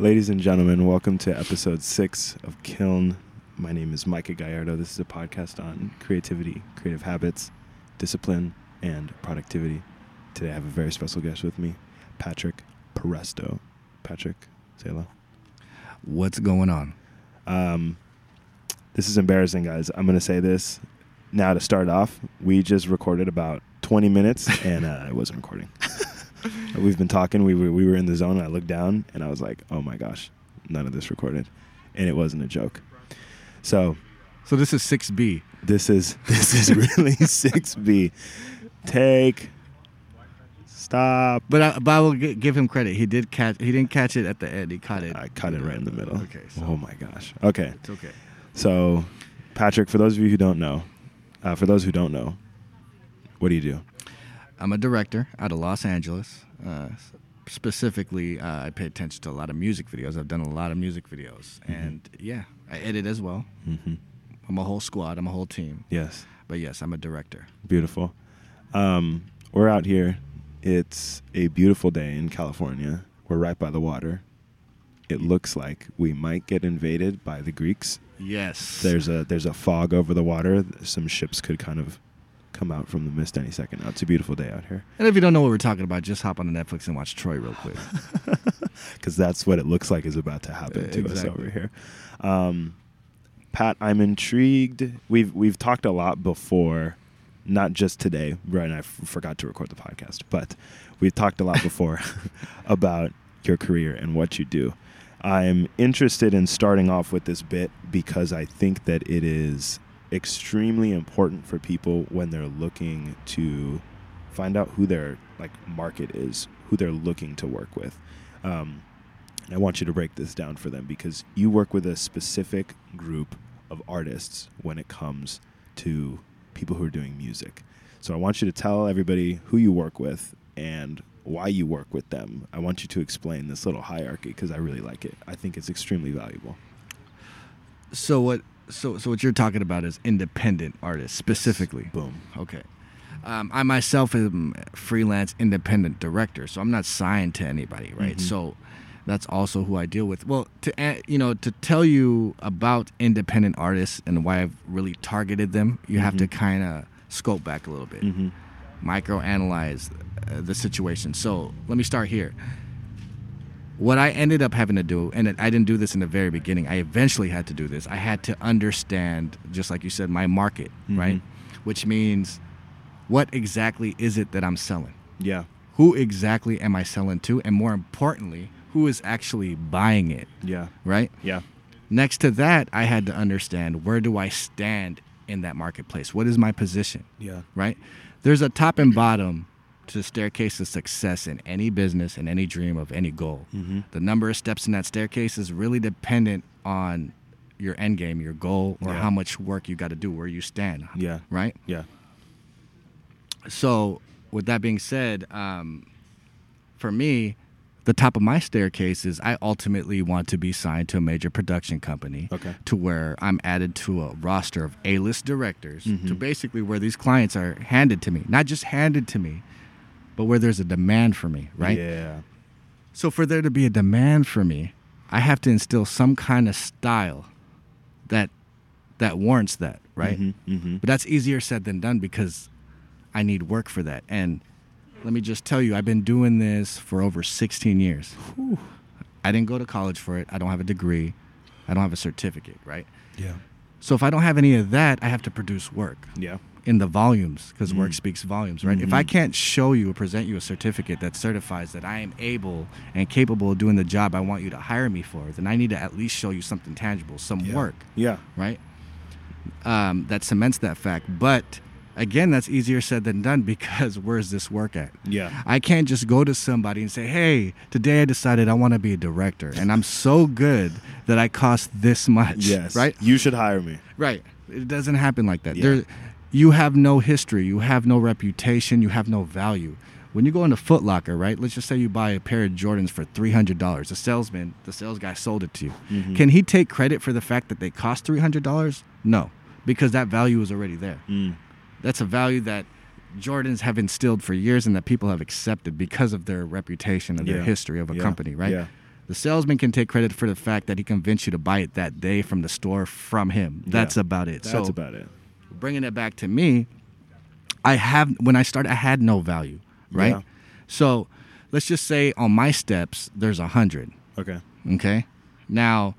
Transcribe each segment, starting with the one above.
Ladies and gentlemen, welcome to episode six of Kiln. My name is Micah Gallardo. This is a podcast on creativity, creative habits, discipline, and productivity. Today I have a very special guest with me, Patrick Presto. Patrick, say hello. What's going on? Um, this is embarrassing, guys. I'm going to say this now to start off. We just recorded about 20 minutes and uh, I wasn't recording. We've been talking. We were, we were in the zone. And I looked down and I was like, oh my gosh, none of this recorded. And it wasn't a joke. So So this is 6B. this is this is really 6B. Take stop. But I, but I will gi- give him credit. He did catch. He didn't catch it at the end. He caught it. I cut it right in the middle. Okay. So Oh my gosh. Okay. it's okay. So, Patrick, for those of you who don't know, uh, for those who don't know, what do you do? I'm a director out of Los Angeles. Uh, specifically, uh, I pay attention to a lot of music videos. I've done a lot of music videos, Mm-hmm. and yeah, I edit as well. hmm I'm a whole squad. I'm a whole team. Yes. But yes, I'm a director. Beautiful. Um, we're out here. It's a beautiful day in California. We're right by the water. It looks like we might get invaded by the Greeks. Yes. There's a there's a fog over the water. Some ships could kind of come out from the mist any second now. It's a beautiful day out here and if you don't know what we're talking about, just hop on Netflix and watch Troy real quick. because that's what it looks like is about to happen Uh, to us over here. Um, Pat, I'm intrigued. We've we've talked a lot before, not just today. Brian and I f- forgot to record the podcast, but we've talked a lot before about your career and what you do. I'm interested in starting off with this bit because I think that it is extremely important for people when they're looking to find out who their like market is, who they're looking to work with. Um, and I want you to break this down for them because you work with a specific group of artists when it comes to people who are doing music. So I want you to tell everybody who you work with and why you work with them. I want you to explain this little hierarchy because I really like it. I think it's extremely valuable. so what? So so what you're talking about is independent artists specifically. Boom. Okay. Um, I myself am a freelance independent director, so I'm not signed to anybody, right? Mhm. So that's also who I deal with. Well, to you know, to tell you about independent artists and why I've really targeted them, you have to Mhm. kind of scope back a little bit, Mm-hmm. microanalyze uh, the situation. So let me start here. What I ended up having to do, and I didn't do this in the very beginning. I eventually had to do this. I had to understand, just like you said, my market, right? Mhm. Which means what exactly is it that I'm selling? Yeah. Who exactly am I selling to? And more importantly, who is actually buying it, Yeah. right? Yeah. Next to that, I had to understand where do I stand in that marketplace? What is my position, Yeah. right? There's a top and bottom to the staircase of success in any business and any dream of any goal. Mm-hmm. The number of steps in that staircase is really dependent on your end game, your goal, or Yeah. how much work you got to do, where you stand, Yeah. right? Yeah. so with that being said um, for me the top of my staircase is i ultimately want to be signed to a major production company Okay. to where i'm added to a roster of a-list directors to Mhm. basically where these clients are handed to me not just handed to me but where there's a demand for me right Yeah. so for there to be a demand for me i have to instill some kind of style that that warrants that right Mm-hmm. Mm-hmm. but that's easier said than done because I need work for that. And let me just tell you, I've been doing this for over 16 years. I didn't go to college for it. I don't have a degree. I don't have a certificate, right? Yeah. So if I don't have any of that, I have to produce work Yeah. In the volumes because work Mm. speaks volumes, right? If I Mhm. can't show you or present you a certificate that certifies that I am able and capable of doing the job I want you to hire me for, then I need to at least show you something tangible, some Yeah. work Yeah. right? Um, that cements that fact. But again, that's easier said than done because where's this work at? Yeah. I can't just go to somebody and say, hey, today I decided I want to be a director and I'm so good that I cost this much. Yes. Right? You should hire me. Right. It doesn't happen like that. Yeah. There, you have no history, you have no reputation, you have no value. When you go into Foot Locker, right? Let's just say you buy a pair of Jordans for three hundred dollars. The salesman, the sales guy, sold it to you. Mhm. Can he take credit for the fact that they cost three hundred dollars? No, because that value is already there. Mm. That's a value that Jordans have instilled for years and that people have accepted because of their reputation and Yeah. their history of a Yeah. company, right? Yeah. The salesman can take credit for the fact that he convinced you to buy it that day from the store from him. That's about it. That's so about it. Bringing it back to me, I have when I started, I had no value, right? Yeah. So let's just say on my steps, there's a hundred. Okay. Okay. Now,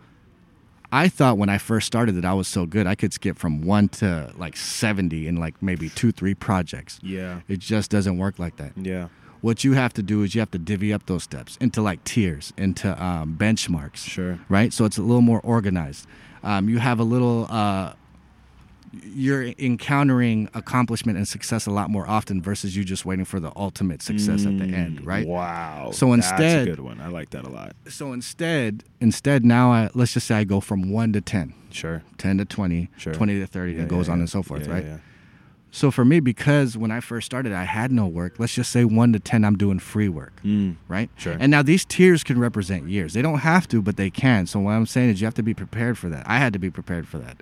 I thought when I first started that I was so good, I could skip from one to like 70 in like maybe two, three projects. Yeah. It just doesn't work like that. Yeah. What you have to do is you have to divvy up those steps into like tiers, into um, benchmarks. Sure. Right? So it's a little more organized. Um, you have a little, uh, you're encountering accomplishment and success a lot more often versus you just waiting for the ultimate success at the end, Mm, right? Wow. So instead, That's a good one. I like that a lot. So instead, instead now I, let's just say I go from 1 to 10, Sure. 10 to 20, Sure. 20 to 30 Yeah, and goes yeah, on yeah. and so forth, right? yeah, So for me because when I first started I had no work, let's just say 1 to 10 I'm doing free work. Mm. right? Sure. And now these tiers can represent years. They don't have to, but they can. So what I'm saying is you have to be prepared for that. I had to be prepared for that.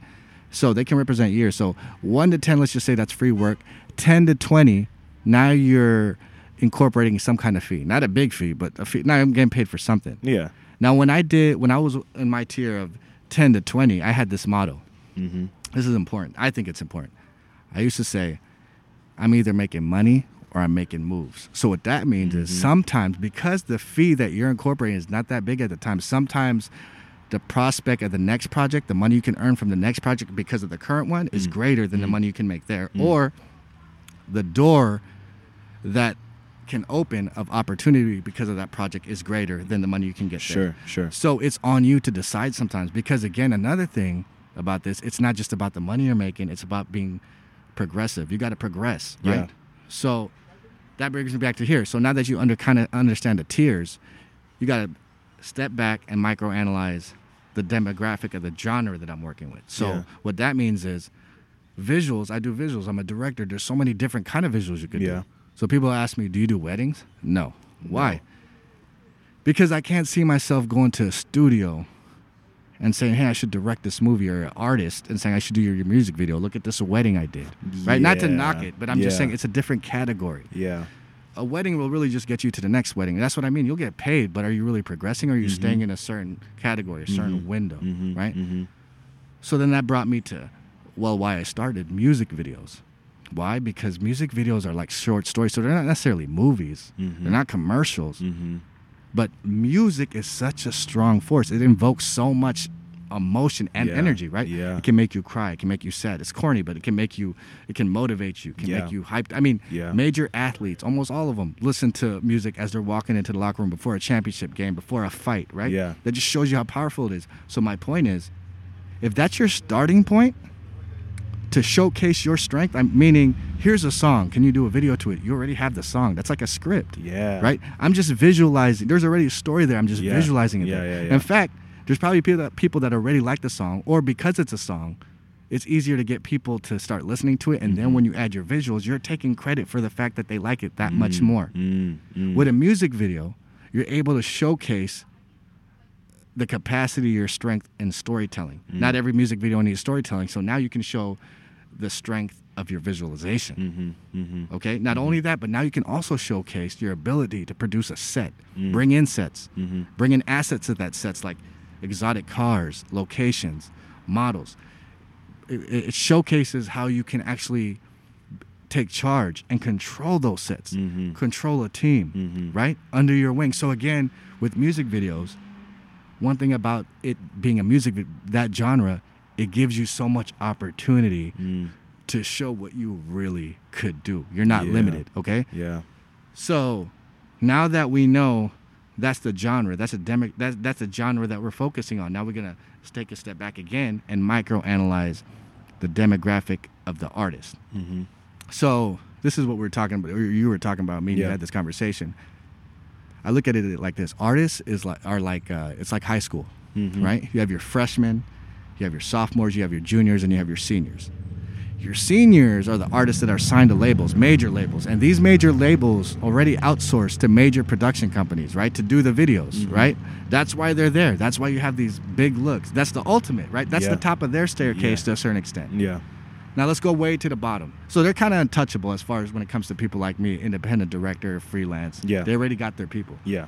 So they can represent years. So one to ten, let's just say that's free work. Ten to twenty, now you're incorporating some kind of fee. Not a big fee, but a fee. Now I'm getting paid for something. Yeah. Now when I did when I was in my tier of ten to twenty, I had this motto. Mm-hmm. This is important. I think it's important. I used to say, I'm either making money or I'm making moves. So what that means is sometimes because the fee that you're incorporating is not that big at the time, sometimes the prospect of the next project, the money you can earn from the next project because of the current one is mm. greater than the mm. money you can make there. Mm. Or the door that can open of opportunity because of that project is greater than the money you can get there. Sure. Sure. So it's on you to decide sometimes because again, another thing about this, it's not just about the money you're making, it's about being progressive. You got to progress, right? Yeah. So that brings me back to here. So now that you under kind of understand the tiers, you got to step back and microanalyze the demographic of the genre that I'm working with. So Yeah. what that means is visuals, I do visuals. I'm a director. There's so many different kind of visuals you could Yeah. do. So people ask me, "Do you do weddings?" No. Why? Because I can't see myself going to a studio and saying, "Hey, I should direct this movie," or an artist and saying, "I should do your, your music video. Look at this wedding I did." Right? Not to knock it, but I'm just saying it's a different category. Yeah. A wedding will really just get you to the next wedding. That's what I mean. You'll get paid, but are you really progressing, or are you staying in a certain category, a certain window, Mhm. right? Mhm. So then that brought me to, well, why I started music videos. Why? Because music videos are like short stories, so they're not necessarily movies. Mhm. They're not commercials. Mhm. But music is such a strong force. It invokes so much emotion and Yeah, energy, right? yeah. It can make you cry. It can make you sad. It's corny, but it can make you. It can motivate you. It can Yeah. make you hyped. I mean, Yeah. major athletes, almost all of them, listen to music as they're walking into the locker room before a championship game, before a fight, right? Yeah. That just shows you how powerful it is. So my point is, if that's your starting point to showcase your strength, I'm meaning here's a song. Can you do a video to it? You already have the song. That's like a script Yeah. right? I'm just visualizing. There's already a story there. I'm just visualizing it. Yeah, there. yeah, yeah. In fact, there's probably people that, people that already like the song, or because it's a song, it's easier to get people to start listening to it. And Mm-hmm. then when you add your visuals, you're taking credit for the fact that they like it that much more. Mm, mm. With a music video, you're able to showcase the capacity, your strength in storytelling. Mm. Not every music video needs storytelling, so now you can show the strength of your visualization. Mhm. Mhm. Okay. Not only that, but now you can also showcase your ability to produce a set, Mm. bring in sets, bring in assets to that sets like exotic cars, locations, models. It, it showcases how you can actually take charge and control those sets, Mhm. control a team, Mhm. right under your wing. So again, with music videos, one thing about it being a music that genre, it gives you so much opportunity Mm. to show what you really could do. You're not Yeah. limited, okay? Yeah. So now that we know that's the genre, that's a demo, that's that's a genre that we're focusing on. Now we're gonna take a step back again and microanalyze the demographic of the artist. Mhm. So this is what we're talking about. Or you were talking about. Me and you had this conversation. I look at it like this: artists is like are like uh, it's like high school, Mhm. right? You have your freshmen, you have your sophomores, you have your juniors, and you have your seniors. Your seniors are the artists that are signed to labels, major labels, and these major labels already outsource to major production companies, right, to do the videos, Mm-hmm. right? That's why they're there. That's why you have these big looks. That's the ultimate, right? That's Yeah. the top of their staircase Yeah. to a certain extent. Yeah. Now let's go way to the bottom. So they're kind of untouchable as far as when it comes to people like me, independent director, freelance. Yeah. They already got their people. Yeah.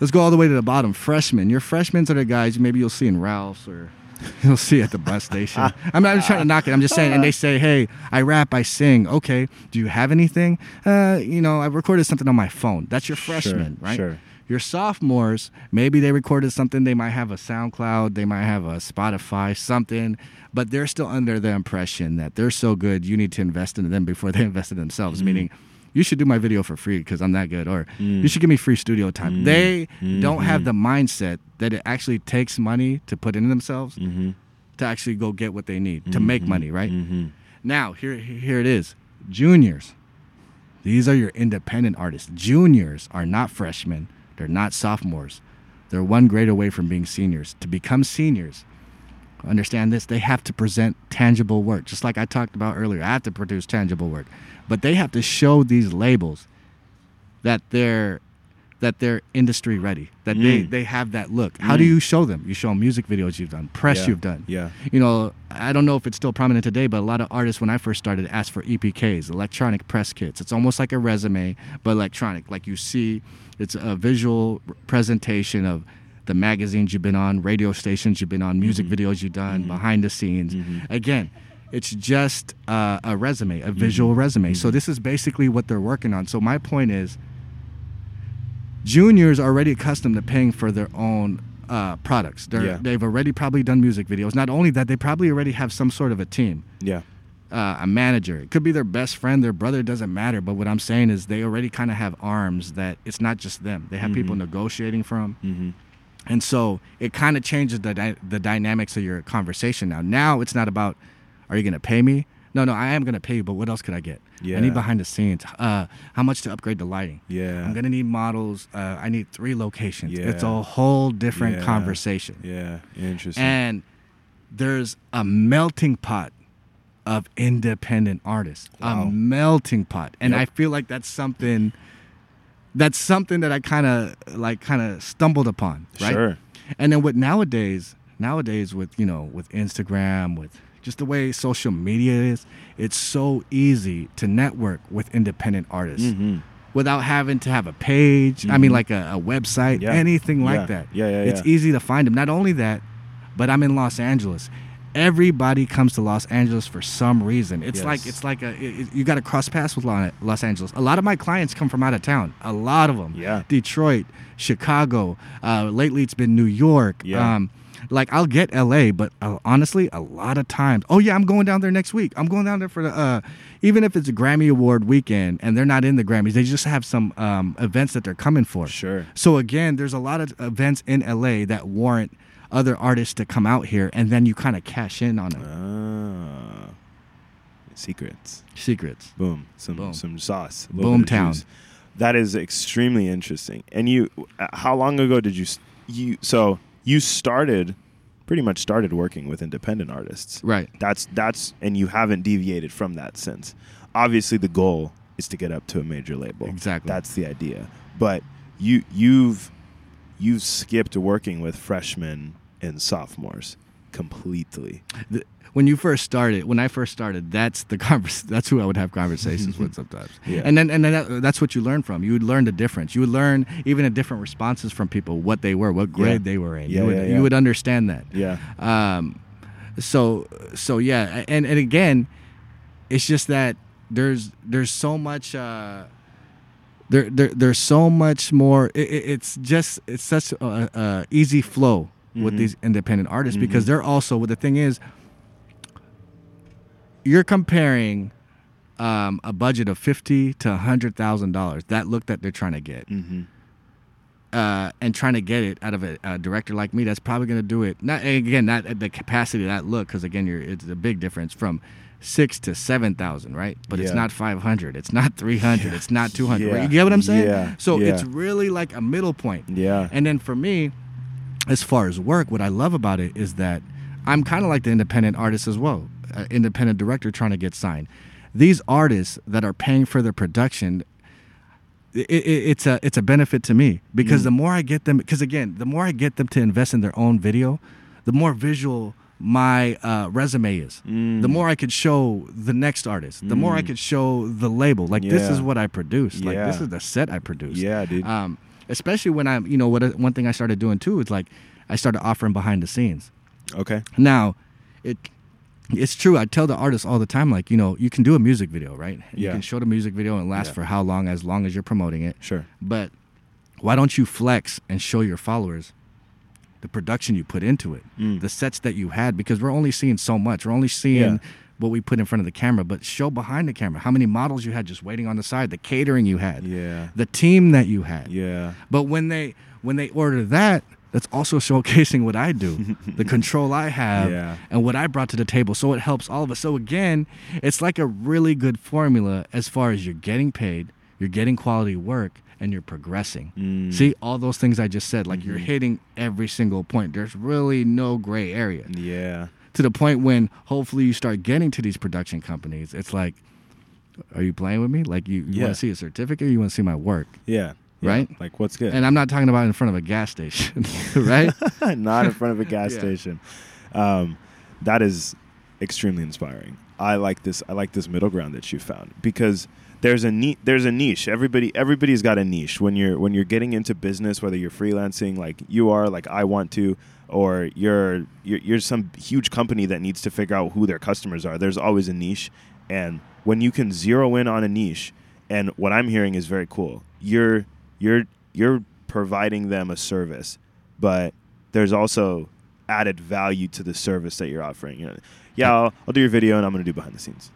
let's go all the way to the bottom. Freshmen. Your freshmen are the guys maybe you'll see in Ralph's or you'll see at the bus station. I'm not trying to knock it. I'm just saying. And they say, hey, I rap, I sing. Okay, do you have anything? Uh, you know, I recorded something on my phone. That's your freshman, Sure, right? sure. Your sophomores, maybe they recorded something. They might have a SoundCloud, they might have a Spotify, something, but they're still under the impression that they're so good. You need to invest in them before they invest in themselves. Meaning, you should do my video for free because I'm that good, or mm. you should give me free studio time. Mm. They mm-hmm. don't have the mindset that it actually takes money to put in themselves Mm-hmm. to actually go get what they need to make mm-hmm. money, right? Mm-hmm. Now, here here it is. Juniors. These are your independent artists. Juniors are not freshmen. They're not sophomores. They're one grade away from being seniors. To become seniors, understand this, they have to present tangible work. Just like I talked about earlier, I have to produce tangible work. But they have to show these labels that they're that they're industry ready, that they, Mm. they have that look. How do you show them? You show them music videos you've done, press Yeah, you've done. yeah. You know, I don't know if it's still prominent today, but a lot of artists, when I first started, asked for EPKs, electronic press kits. It's almost like a resume, but electronic. Like you see, it's a visual presentation of the magazines you've been on, radio stations you've been on, music videos you've done, behind the scenes. Again, it's just uh, a resume, a visual resume. So this is basically what they're working on. So my point is, juniors are already accustomed to paying for their own uh, products. They're, Yeah. They've already probably done music videos. Not only that, they probably already have some sort of a team, Yeah. uh, a manager. It could be their best friend, their brother, doesn't matter. But what I'm saying is they already kind of have arms that it's not just them. They have people negotiating from. Mm-hmm. And so it kind of changes the, dy- the dynamics of your conversation now. Now it's not about, are you going to pay me? No, no, I am going to pay you, but what else could I get? I need behind the scenes. Uh, how much to upgrade the lighting? Yeah. I'm gonna need models. Uh, I need three locations. It's a whole different Yeah. conversation. Yeah. Interesting. And there's a melting pot of independent artists. Wow. A melting pot. And Yep. I feel like that's something that's something that I kind of like kind of stumbled upon, right? Sure. And then with nowadays, nowadays with you know with Instagram, with just the way social media is, it's so easy to network with independent artists Mm-hmm. without having to have a page. I mean, like a, a website, Yeah. anything like Yeah. that. Yeah, yeah, yeah. It's easy to find them. Not only that, but I'm in Los Angeles. Everybody comes to Los Angeles for some reason. It's like it's like a it- you got to cross paths with Los Angeles. A lot of my clients come from out of town. A lot of them. Yeah. Detroit, Chicago. Uh, lately, it's been New York. Yeah. Um, like I'll get LA, but uh, honestly, a lot of times, oh yeah, I'm going down there next week. I'm going down there for the, uh, even if it's a Grammy Award weekend and they're not in the Grammys, they just have some um, events that they're coming for. Sure. So again, there's a lot of events in LA that warrant other artists to come out here, and then you kind of cash in on them. Ah. Secrets. Secrets. Boom. Some Boom. some sauce. Boom town. juice. That is extremely interesting. And you, uh, how long ago did you you? So you started, pretty much started working with independent artists. Right. That's that's and you haven't deviated from that since. Obviously, the goal is to get up to a major label. Exactly. That's the idea. But you you've you've skipped working with freshmen and sophomores completely. The- when you first started, when I first started, that's the convers- That's who I would have conversations with sometimes. Yeah. And then and then that, that's what you learn from. You would learn the difference. You would learn even the different responses from people, what they were, what grade they were in. Yeah, you would yeah, yeah. you would understand that. Yeah. Um, so so yeah, and and again, it's just that there's there's so much. Uh, there, there there's so much more. It- it's just it's such a, a easy flow with Mhm. these independent artists because Mhm. they're also. Well, the thing is, you're comparing um, a budget of fifty to hundred thousand dollars. That look that they're trying to get Mm-hmm. uh, and trying to get it out of a, a director like me, that's probably going to do it. Not again, not at the capacity of that look, because again, you're it's a big difference from six to seven thousand, right? But it's not five hundred, it's not three hundred, Yeah. it's not two hundred. Yeah. Right? You get what I'm saying? Yeah. So Yeah. it's really like a middle point. Yeah. And then for me, as far as work, what I love about it is that I'm kind of like the independent artist as well, uh, independent director trying to get signed. These artists that are paying for their production, it, it, it's a it's a benefit to me because Mm. the more I get them, because again, the more I get them to invest in their own video, the more visual my uh, resume is. Mm. The more I could show the next artist, the more I Mm. could show the label. Like this is what I produced. Like this is the set I produced. Yeah, dude. Um, especially when I'm, you know, what one thing I started doing too is like I started offering behind the scenes. Okay. Now, it it's true. I tell the artists all the time, like you know, you can do a music video, right? Yeah. You can show the music video and last Yeah. for how long, as long as you're promoting it. Sure. But why don't you flex and show your followers the production you put into it, Mm. the sets that you had? Because we're only seeing so much. We're only seeing Yeah. What we put in front of the camera, but show behind the camera how many models you had just waiting on the side, the catering you had, Yeah. the team that you had. Yeah. But when they when they order that, that's also showcasing what I do, the control I have, Yeah. and what I brought to the table. So it helps all of us. So again, it's like a really good formula as far as you're getting paid, you're getting quality work, and you're progressing. Mm. See all those things I just said, like you're Mhm. hitting every single point. There's really no gray area Yeah. To the point when hopefully you start getting to these production companies. It's like, are you playing with me? Like you, you Yeah. want to see a certificate? You want to see my work? Yeah. Yeah. Right? Like what's good? And I'm not talking about in front of a gas station, right? not in front of a gas Yeah. station. Um, that is extremely inspiring. I like this. I like this middle ground that you found because there's a ne- there's a niche. Everybody everybody's got a niche when you're when you're getting into business, whether you're freelancing like you are, like I want to, or you're you're, you're some huge company that needs to figure out who their customers are. There's always a niche, and when you can zero in on a niche, and what I'm hearing is very cool. You're you're you're providing them a service, but there's also added value to the service that you're offering. You know, yeah, I'll, I'll do your video and I'm to do behind the scenes.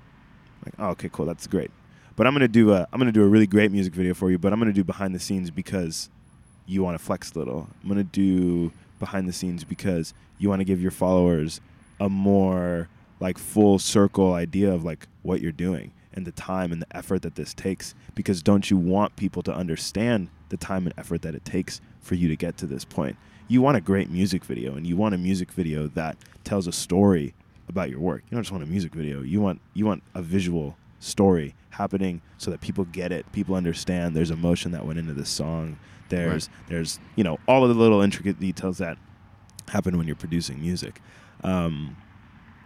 Like, oh, okay, cool, that's great. But I'm to do a I'm to do a really great music video for you, but I'm to do behind the scenes because you want to flex a little. I'm to do behind the scenes because you want to give your followers a more like full circle idea of like what you're doing and the time and the effort that this takes because don't you want people to understand the time and effort that it takes for you to get to this point? You want a great music video and you want a music video that tells a story about your work. You don't just want a music video. You want you want a visual story happening so that people get it people understand there's emotion that went into this song there's there's you know all of the little intricate details that happen when you're producing music. Um,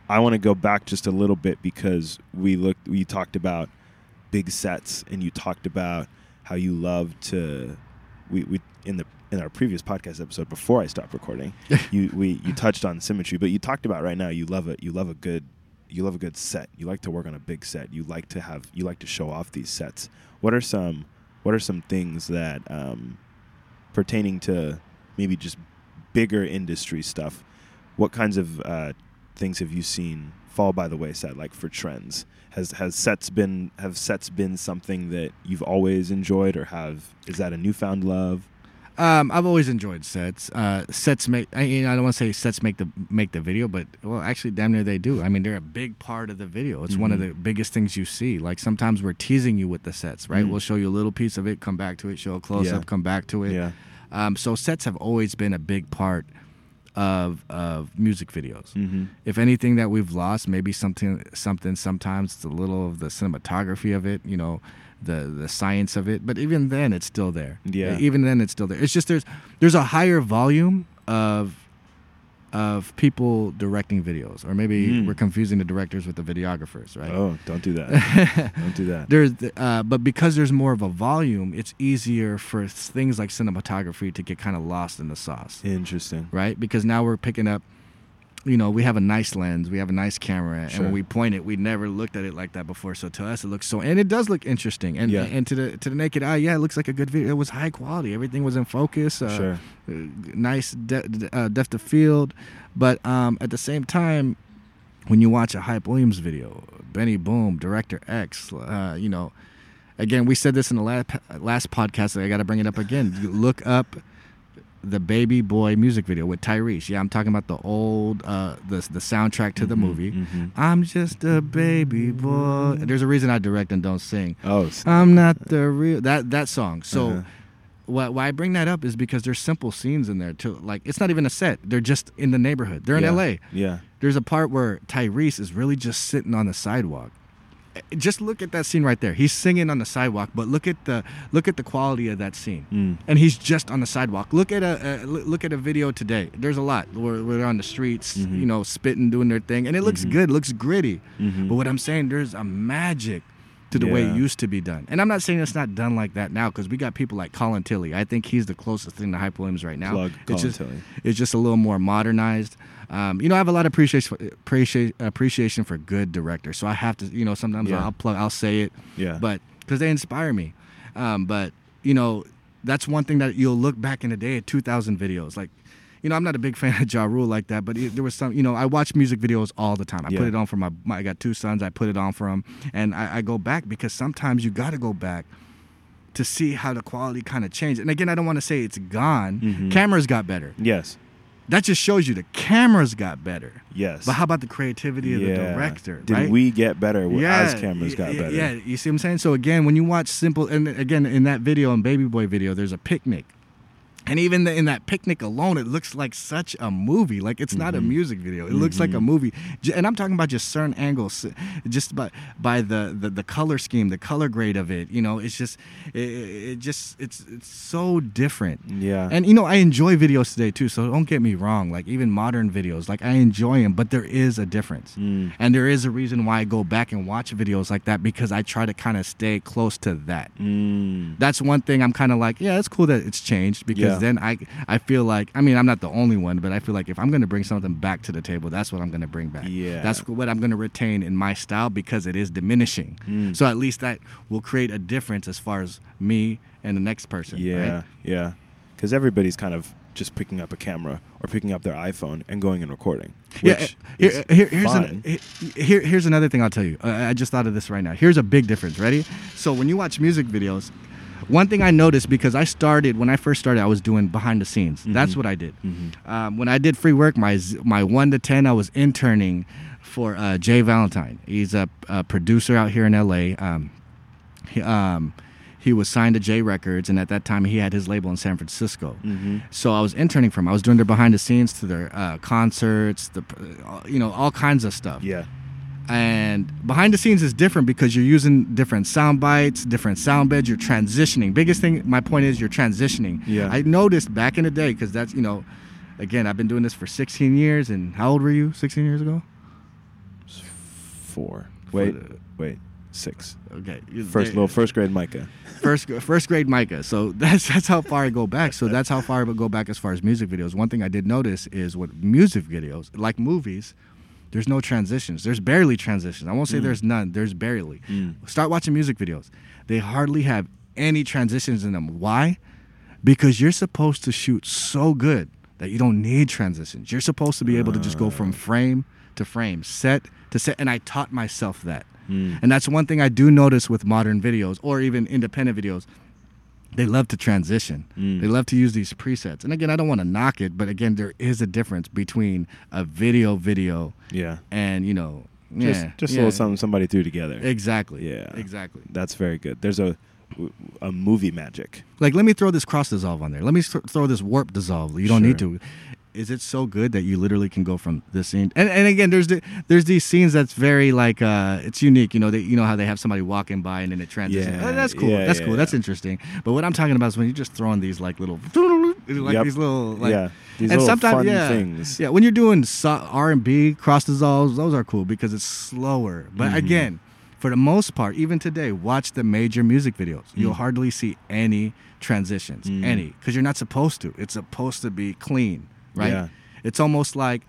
I want to go back just a little bit because we looked, we talked about big sets, and you talked about how you love to, we, we in the in our previous podcast episode before I stopped recording, you we you touched on symmetry, but you talked about right now you love it, you love a good, you love a good set, you like to work on a big set, you like to have, you like to show off these sets. What are some, what are some things that um, pertaining to maybe just bigger industry stuff? What kinds of uh, things have you seen fall by the wayside like for trends has has sets been have sets been something that you've always enjoyed or have is that a newfound love Um, I've always enjoyed sets. Uh, sets make. I, you know, I don't want to say sets make the make the video, but well, actually, damn near they do. I mean, they're a big part of the video. It's one of Mhm. the biggest things you see. Like sometimes we're teasing you with the sets, right? Mm. We'll show you a little piece of it, come back to it, show a close Yeah. up, come back to it. yeah Um, so sets have always been a big part of of music videos. mm-hmm. If anything that we've lost, maybe something something sometimes it's a little of the cinematography of it, you know, the the science of it. But even then it's still there. Yeah. Even then it's still there. It's just there's there's a higher volume of of people directing videos. Or maybe Mm. we're confusing the directors with the videographers, right? oh don't do that don't do that There's, uh, but because there's more of a volume, it's easier for things like cinematography to get kind of lost in the sauce interesting right? Because now we're picking up, you know, we have a nice lens, we have a nice camera, and when we point it, we never looked at it like that before. So to us, it looks so, and it does look interesting, and Yeah. and to the to the naked eye, yeah, it looks like a good video. It was high quality, everything was in focus, uh, sure uh, nice de- uh, depth of field, but um, at the same time, when you watch a Hype Williams video, Benny Boom, Director X, uh, you know, again, we said this in the last last podcast. I got to bring it up again. You look up the Baby Boy music video with Tyrese. Yeah, I'm talking about the old uh, the the soundtrack to the Mhm, movie. mhm. I'm just a baby boy. There's a reason I direct and don't sing. oh I'm not the real that that song. So Uh-huh. why, why I bring that up is because there's simple scenes in there too. Like it's not even a set. They're just in the neighborhood. They're in Yeah. LA. yeah There's a part where Tyrese is really just sitting on the sidewalk. Just look at that scene right there. He's singing on the sidewalk, but look at the look at the quality of that scene. Mm. And he's just on the sidewalk. Look at a, a look at a video today. There's a lot where, where they're on the streets, Mhm. you know, spitting, doing their thing, and it looks Mhm. good, looks gritty. Mhm. But what I'm saying, there's a magic to the way it used to be done. And I'm not saying it's not done like that now because we got people like Colin Tilley. I think he's the closest thing to Hype Williams right now. Plug it's Colin just Tilley. it's just a little more modernized. Um, you know, I have a lot of appreciation appreciation appreciation for good directors. So I have to, you know, sometimes Yeah. I'll plug, I'll say it, Yeah. but because they inspire me. Um, but you know, that's one thing that you'll look back in the day at 2,000 videos. Like, you know, I'm not a big fan of Ja Rule like that, but it, there was some. You know, I watch music videos all the time. I Yeah. put it on for my, my. I got two sons. I put it on for them, and I, I go back because sometimes you got to go back to see how the quality kind of changed. And again, I don't want to say it's gone. Mhm. Cameras got better. yes. That just shows you the cameras got better. Yes. But how about the creativity of the director? Did right? we get better w- as Yeah, cameras got yeah, better? Yeah, you see what I'm saying? So again, when you watch simple, and again in that video, in Baby Boy video, there's a picnic. And even the, in that picnic alone, it looks like such a movie. Like it's not a Mhm. music video. It looks like a Mhm. movie. And I'm talking about just certain angles, just by by the, the the color scheme, the color grade of it. You know, it's just it, it just it's it's so different. Yeah. And you know, I enjoy videos today too. So don't get me wrong. Like even modern videos, like I enjoy them, but there is a difference. Mm. And there is a reason why I go back and watch videos like that because I try to kind of stay close to that. Mm. That's one thing I'm kind of like, yeah, it's cool that it's changed because Yeah. Then I I feel like I mean I'm not the only one, but I feel like if I'm gonna bring something back to the table, that's what I'm gonna bring back. Yeah. That's what I'm gonna retain in my style because it is diminishing. Mm. So at least that will create a difference as far as me and the next person. Yeah, right? yeah. Because everybody's kind of just picking up a camera or picking up their iPhone and going and recording. Yeah, Which here, is here- here's an, here, here's another thing I'll tell you. Uh, I just thought of this right now. Here's a big difference. Ready? So when you watch music videos, one thing I noticed because I started when I first started, I was doing behind the scenes. That's what I did. Mhm. Um, when I did free work, my my one to ten, I was interning for uh, Jay Valentine. He's a, a producer out here in L.A. Um, he, um, he was signed to J Records, and at that time, he had his label in San Francisco. Mhm. So I was interning for him. I was doing their behind the scenes to their uh, concerts, the uh, you know all kinds of stuff. Yeah. And behind the scenes is different because you're using different sound bites, different sound beds. You're transitioning. Biggest thing, my point is, you're transitioning. Yeah. I noticed back in the day because that's you know, again, I've been doing this for 16 years. And how old were you 16 years ago? Four. Wait, wait. Six. Okay. First little first grade Micah. first first grade Micah. So that's that's how far I go back. So that's how far I would go back as far as music videos. One thing I did notice is with music videos, like movies, there's no transitions. There's barely transitions. I won't say Mm. there's none. There's barely. Mm. Start watching music videos. They hardly have any transitions in them. Why? Because you're supposed to shoot so good that you don't need transitions. You're supposed to be able to just go from frame to frame, set to set. And I taught myself that. Mm. And that's one thing I do notice with modern videos or even independent videos. They love to transition. Mm. They love to use these presets. And again, I don't want to knock it, but again, there is a difference between a video video Yeah. and, you know, Just yeah, just a yeah. little something somebody threw together. Exactly. Yeah. Exactly. That's very good. There's a a movie magic. Like, let me throw this cross dissolve on there. Let me th- throw this warp dissolve. You don't need to. Is it so good that you literally can go from this scene? And, and again, there's the, there's these scenes that's very like uh, it's unique. You know, they, you know how they have somebody walking by and then it transitions. Yeah, Oh, that's cool. yeah, that's yeah, cool. That's interesting. But what I'm talking about is when you're just throwing these like little like Yep. these little like yeah. These and little sometimes fun yeah, things. yeah. When you're doing R&B cross dissolves, those are cool because it's slower. But Mhm. again, for the most part, even today, watch the major music videos. You'll Mm. hardly see any transitions, Mm. any, because you're not supposed to. It's supposed to be clean, right? Yeah. It's almost like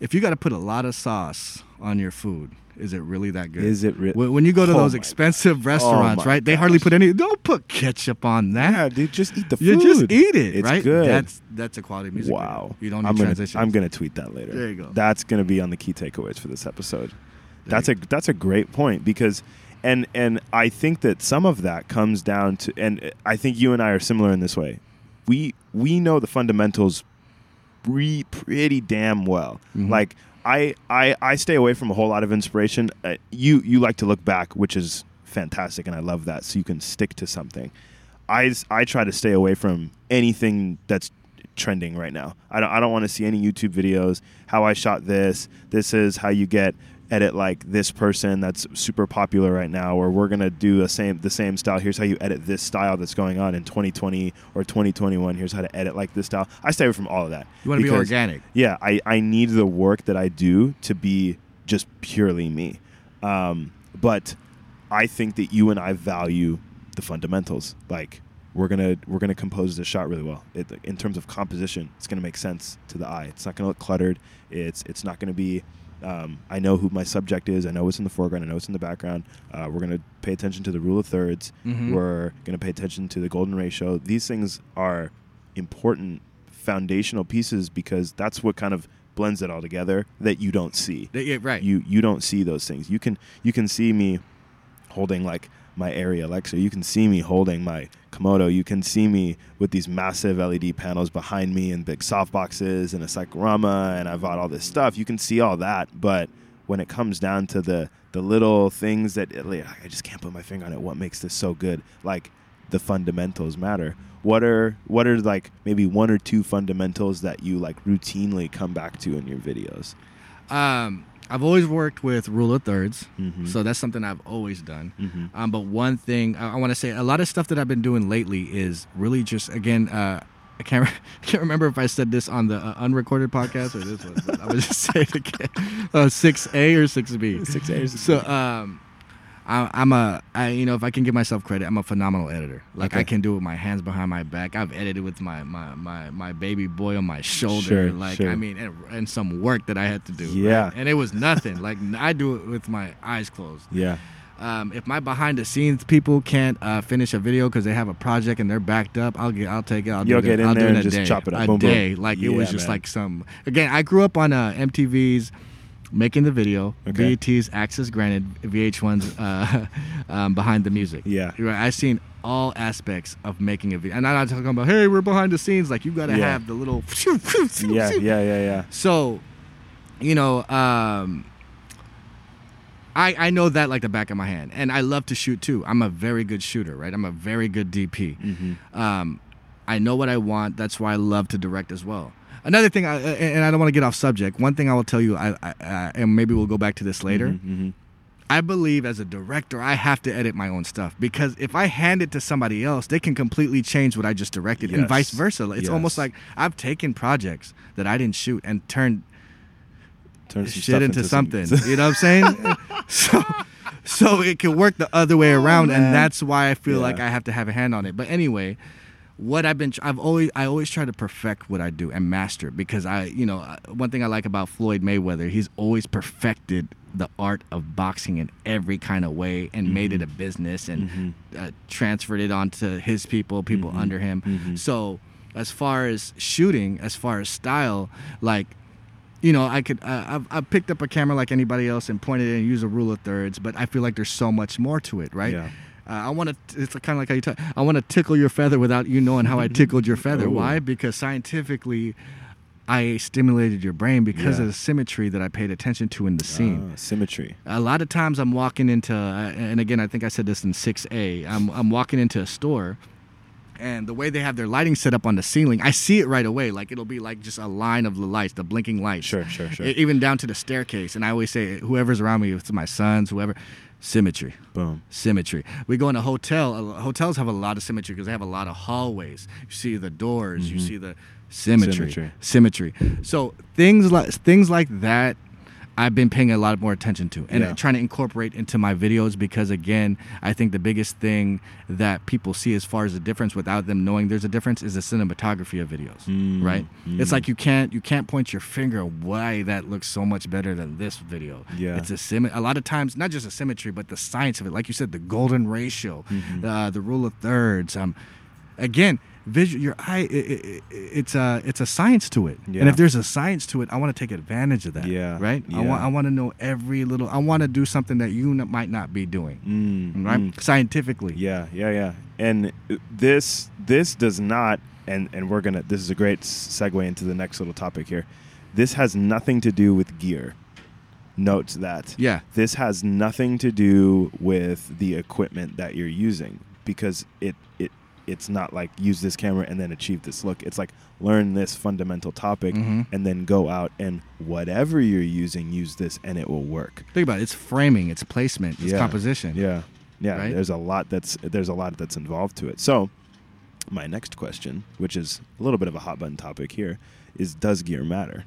if you got to put a lot of sauce on your food, is it really that good? Is it re- When you go to Oh those expensive restaurants, oh my right? They hardly put any. Don't put ketchup on that. Yeah, dude, just eat the food. You just eat it, It's right? good. That's that's a quality music. video. wow. You don't need I'm gonna. I'm gonna tweet that later. There you go. That's gonna be on the key takeaways for this episode. There That's a that's a great point because and and I think that some of that comes down to and I think you and I are similar in this way. We we know the fundamentals pre, pretty damn well. Mhm. Like I, I I stay away from a whole lot of inspiration. Uh, you you like to look back, which is fantastic, and I love that. So you can stick to something. I I try to stay away from anything that's trending right now. I don't I don't want to see any YouTube videos. How I shot this. This is how you get edit like this person that's super popular right now or we're going to do a same the same style here's how you edit this style that's going on in 2020 or 2021 here's how to edit like this style i stay away from all of that You want to be organic. yeah I, I need the work that i do to be just purely me um, but I think that you and I value the fundamentals. Like we're gonna we're gonna compose this shot really well. It, in terms of composition, it's gonna make sense to the eye. It's not gonna look cluttered. It's it's not gonna be. Um, I know who my subject is. I know what's in the foreground. I know what's in the background. Uh, we're gonna pay attention to the rule of 3rds Mhm. We're gonna pay attention to the golden ratio. These things are important foundational pieces because that's what kind of blends it all together that you don't see yeah, right. you you don't see those things. You can you can see me holding like my Arri Alexa. You can see me holding my Komodo. You can see me with these massive LED panels behind me and big softboxes and a Cyclorama and I've got all this stuff. You can see all that, but when it comes down to the the little things that like, I just can't put my finger on it. What makes this so good? Like the fundamentals matter. What are what are like maybe one or two fundamentals that you like routinely come back to in your videos? um, I've always worked with rule of 3rds Mhm. so that's something I've always done. Mhm. Um, but one thing I, I want to say, a lot of stuff that I've been doing lately is really just again. Uh, I can't, re- can't remember if I said this on the uh, unrecorded podcast or this one. But I was just saying it again. Uh, Six A or six B. Six A's. So um, I, I'm a, I, you know, if I can give myself credit, I'm a phenomenal editor. Like Okay. I can do it with my hands behind my back. I've edited with my my my, my baby boy on my shoulder. Sure, like sure. I mean, and, and some work that I had to do. right? Yeah. And it was nothing. like I do it with my eyes closed. yeah. Um, if my behind the scenes people can't uh, finish a video because they have a project and they're backed up, I'll get, I'll take it. I'll You'll do it. get in I'll there do it in and just day. chop it up. A Boom, boom. day, like it was just man. like some. Again, I grew up on uh, MTV's making the video, Okay. BET's Access Granted, VH1's uh, um, behind the music. Yeah. Right, I've seen all aspects of making a video, and I'm not talking about hey, we're behind the scenes. Like you got to Yeah. have the little. Yeah, yeah, yeah, yeah. So, you know, um, I I know that like the back of my hand, and I love to shoot too. I'm a very good shooter, right? I'm a very good DP. Mm-hmm. Um, I know what I want. That's why I love to direct as well. Another thing, I, and I don't want to get off subject. One thing I will tell you, I, I, I and maybe we'll go back to this later. Mm-hmm. I believe as a director, I have to edit my own stuff because if I hand it to somebody else, they can completely change what I just directed, and vice versa. It's Yes. almost like I've taken projects that I didn't shoot and turned Turn some shit into, some- something. you know what I'm saying? so, so it can work the other way around, Oh, and that's why I feel like I have to have a hand on it. But anyway, what I've been, I've always, I always try to perfect what I do and master it because I, you know, uh, one thing I like about Floyd Mayweather, he's always perfected the art of boxing in every kind of way and made it a business and Mhm. uh, transferred it onto his people, people Mhm. under him. Mhm. So, as far as shooting, as far as style, like you know, I could uh, I've, I've picked up a camera like anybody else and pointed it and used a rule of thirds, but I feel like there's so much more to it, right? Yeah. Uh, I want to. It's kind of like how you talk. I want to tickle your feather without you knowing how I tickled your feather. Ooh. Why? Because scientifically, I stimulated your brain because Yeah. of the symmetry that I paid attention to in the scene. Ah, symmetry. A lot of times I'm walking into, uh, and again, I think I said this in 6A. I'm, I'm walking into a store, and the way they have their lighting set up on the ceiling, I see it right away. Like it'll be like just a line of the lights, the blinking lights. Sure, sure, sure. Even down to the staircase. And I always say, whoever's around me, if it's my sons, whoever, symmetry Boom. symmetry. We go in a hotel. Hotels have a lot of symmetry because they have a lot of hallways. You see the doors. You Mhm. see the symmetry. Symmetry. Symmetry. So things like things like that, I've been paying a lot more attention to and Yeah. trying to incorporate into my videos because again, I think the biggest thing that people see as far as the difference without them knowing there's a difference is the cinematography of videos. Mm, Right? mm. It's like you can't you can't point your finger why that looks so much better than this video. Yeah. It's a sim. A lot of times, not just a symmetry, but the science of it. Like you said, the golden ratio, Mhm. uh, the rule of thirds. Um, again, visual. Your eye. i i i it's a it's a science to it. Yeah. And if there's a science to it, I want to take advantage of that. Yeah, Right. yeah. I want I want to know every little. I want to do something that you n- might not be doing. Mm, Right. mm. Scientifically. Yeah, yeah, yeah. And this this does not and and we're to this is a great segue into the next little topic here. This has nothing to do with gear. Note that. Yeah. This has nothing to do with the equipment that you're using because it it it's not like use this camera and then achieve this look. It's like learn this fundamental topic Mhm. and then go out and whatever you're using use this and it will work. Think about it. It's framing. It's placement. It's Yeah. composition. Yeah. Yeah, Right? there's a lot that's there's a lot that's involved to it. So, my next question, which is a little bit of a hot button topic here, is does gear matter?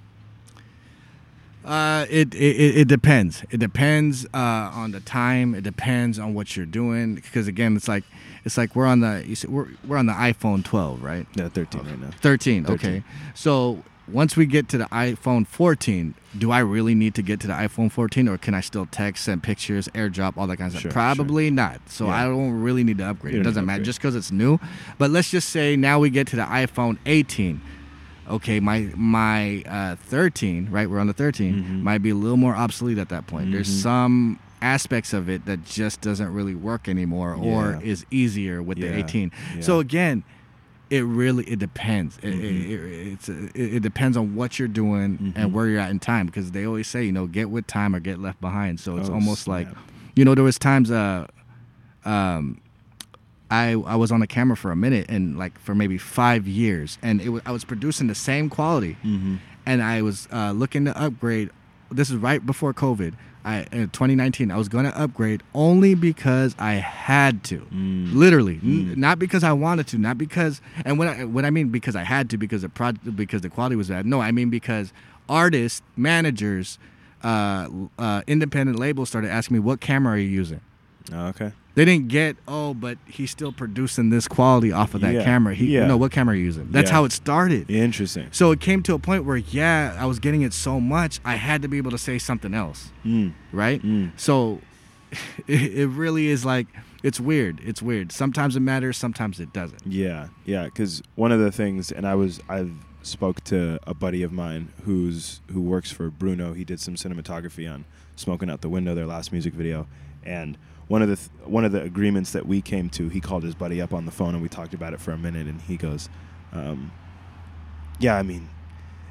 Uh, it, it it depends. It depends uh, on the time. It depends on what you're doing. Because again, it's like it's like we're on the you see, we're we're on the iPhone 12, right? Yeah, 13 right now. 13. 13. Okay. So once we get to the iPhone 14, do I really need to get to the iPhone 14, or can I still text, send pictures, AirDrop, all that kind of Sure, stuff? Probably not. So Yeah. I don't really need to upgrade. It doesn't matter just because it's new. But let's just say now we get to the iPhone 18. Okay, my my uh, 13, right? We're on the 13. Mhm. Might be a little more obsolete at that point. There's Mhm. some aspects of it that just doesn't really work anymore, or Yeah. is easier with the 18. yeah. So again, it really it depends. It, Mhm. it, it, it's it, it depends on what you're doing Mhm. and where you're at in time because they always say you know get with time or get left behind. So it's Oh, almost like you know there was times uh um I I was on the camera for a minute and like for maybe five years and it was, I was producing the same quality Mhm. and I was uh, looking to upgrade. This is right before COVID. I in 2019 I was going to upgrade only because I had to. Mm. Literally, N- Mm. not because I wanted to, not because. And when I when I mean because I had to, because the pro- because the quality was bad. No, I mean because artists, managers, uh, uh, independent labels started asking me, "What camera are you using?" Oh, okay. They didn't get, oh, but he's still producing this quality off of that Yeah, camera. He, yeah. no, what camera are you using? That's Yeah. how it started. Interesting. So it came to a point where, yeah, I was getting it so much, I had to be able to say something else, Mm. right? Mm. So it, it really is like, it's weird. It's weird. Sometimes it matters, sometimes it doesn't. Yeah, yeah. Because one of the things, and I was, I've spoke to a buddy of mine who's who works for Bruno. He did some cinematography on "Smoking Out the Window," their last music video, and one of the th- one of the agreements that we came to, he called his buddy up on the phone and we talked about it for a minute, and he goes, um, "Yeah, I mean,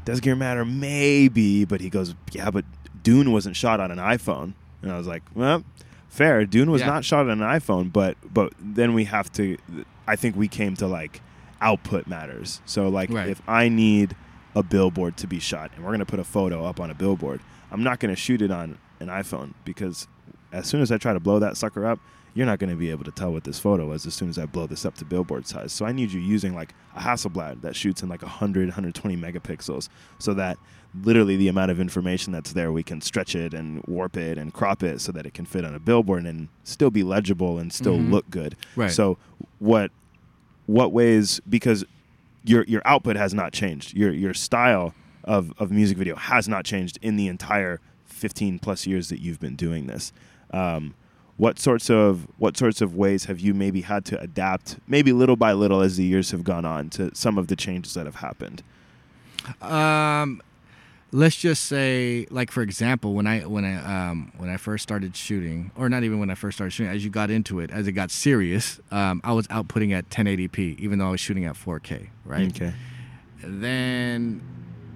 does gear matter? Maybe, but he goes, yeah, but Dune wasn't shot on an iPhone," and I was like, well. Fair. Dune was Yeah. not shot on an iPhone, but but then we have to. I think we came to like output matters. So like Right. if I need a billboard to be shot and we're going to put a photo up on a billboard, I'm not going to shoot it on an iPhone because as soon as I try to blow that sucker up, you're not going to be able to tell what this photo is as soon as I blow this up to billboard size. So I need you using like a Hasselblad that shoots in like 100, 120 megapixels so that literally the amount of information that's there, we can stretch it and warp it and crop it so that it can fit on a billboard and still be legible and still Mhm. look good. Right. So what what ways because your your output has not changed. Your your style of, of music video has not changed in the entire 15 plus years that you've been doing this. Um, what sorts of what sorts of ways have you maybe had to adapt, maybe little by little as the years have gone on, to some of the changes that have happened? Um, let's just say, like for example, when I when I um when I first started shooting, or not even when I first started shooting, as you got into it, as it got serious, um, I was outputting at 1080p, even though I was shooting at 4K, right? Okay. Then,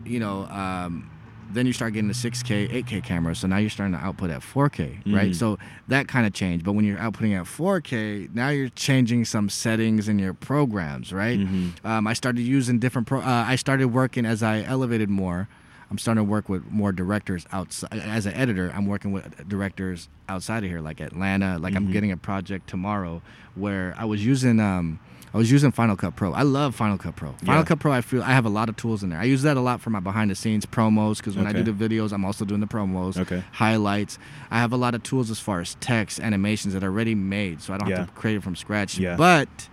you know, um, then you start getting the 6K, 8K cameras. So now you're starting to output at 4K, right? Mhm. So that kind of changed. But when you're outputting at 4K, now you're changing some settings in your programs, right? Mhm. Um, I started using different. Pro- uh, I started working as I elevated more. I'm starting to work with more directors outside. As an editor, I'm working with directors outside of here, like Atlanta. Like I'm Mhm. getting a project tomorrow where I was using. Um, I was using Final Cut Pro. I love Final Cut Pro. Final Yeah. Cut Pro, I feel I have a lot of tools in there. I use that a lot for my behind the scenes promos because when I do the videos, I'm also doing the promos, Okay. highlights. I have a lot of tools as far as text, animations that are already made, so I don't Yeah. have to create it from scratch. Yeah. But,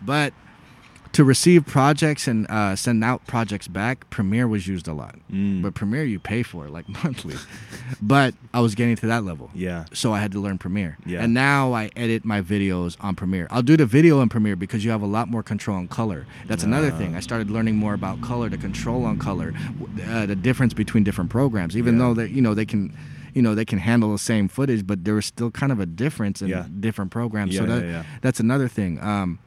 but to receive projects and uh, send out projects back, Premiere was used a lot. Mm. But Premiere you pay for like monthly. but I was getting to that level. yeah. So I had to learn Premiere. Yeah. And now I edit my videos on Premiere. I'll do the video in Premiere because you have a lot more control on color. That's another thing. I started learning more about color, the control on color, uh, the difference between different programs. Even Yeah. though that you know they can, you know they can handle the same footage, but there is still kind of a difference in Yeah. different programs. Yeah, so that yeah. that's another thing. Um,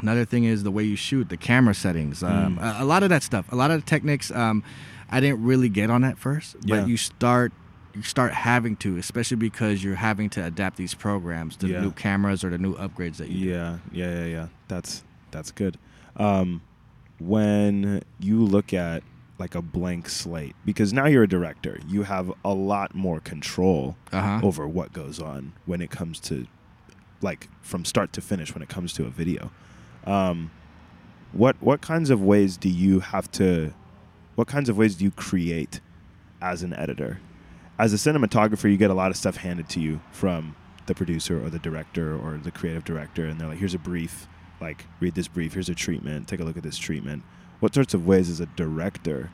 Another thing is the way you shoot, the camera settings, um, Mm. a, a lot of that stuff, a lot of the techniques. Um, I didn't really get on at first, Yeah. but you start you start having to, especially because you're having to adapt these programs to Yeah. the new cameras or the new upgrades that you. Yeah, yeah, yeah, yeah. That's that's good. Um, when you look at like a blank slate, because now you're a director, you have a lot more control Uh huh. over what goes on when it comes to like from start to finish when it comes to a video. Um, what what kinds of ways do you have to? What kinds of ways do you create as an editor. As a cinematographer, you get a lot of stuff handed to you from the producer or the director or the creative director, and they're like, "Here's a brief. Like, read this brief. Here's a treatment. Take a look at this treatment." What sorts of ways, as a director,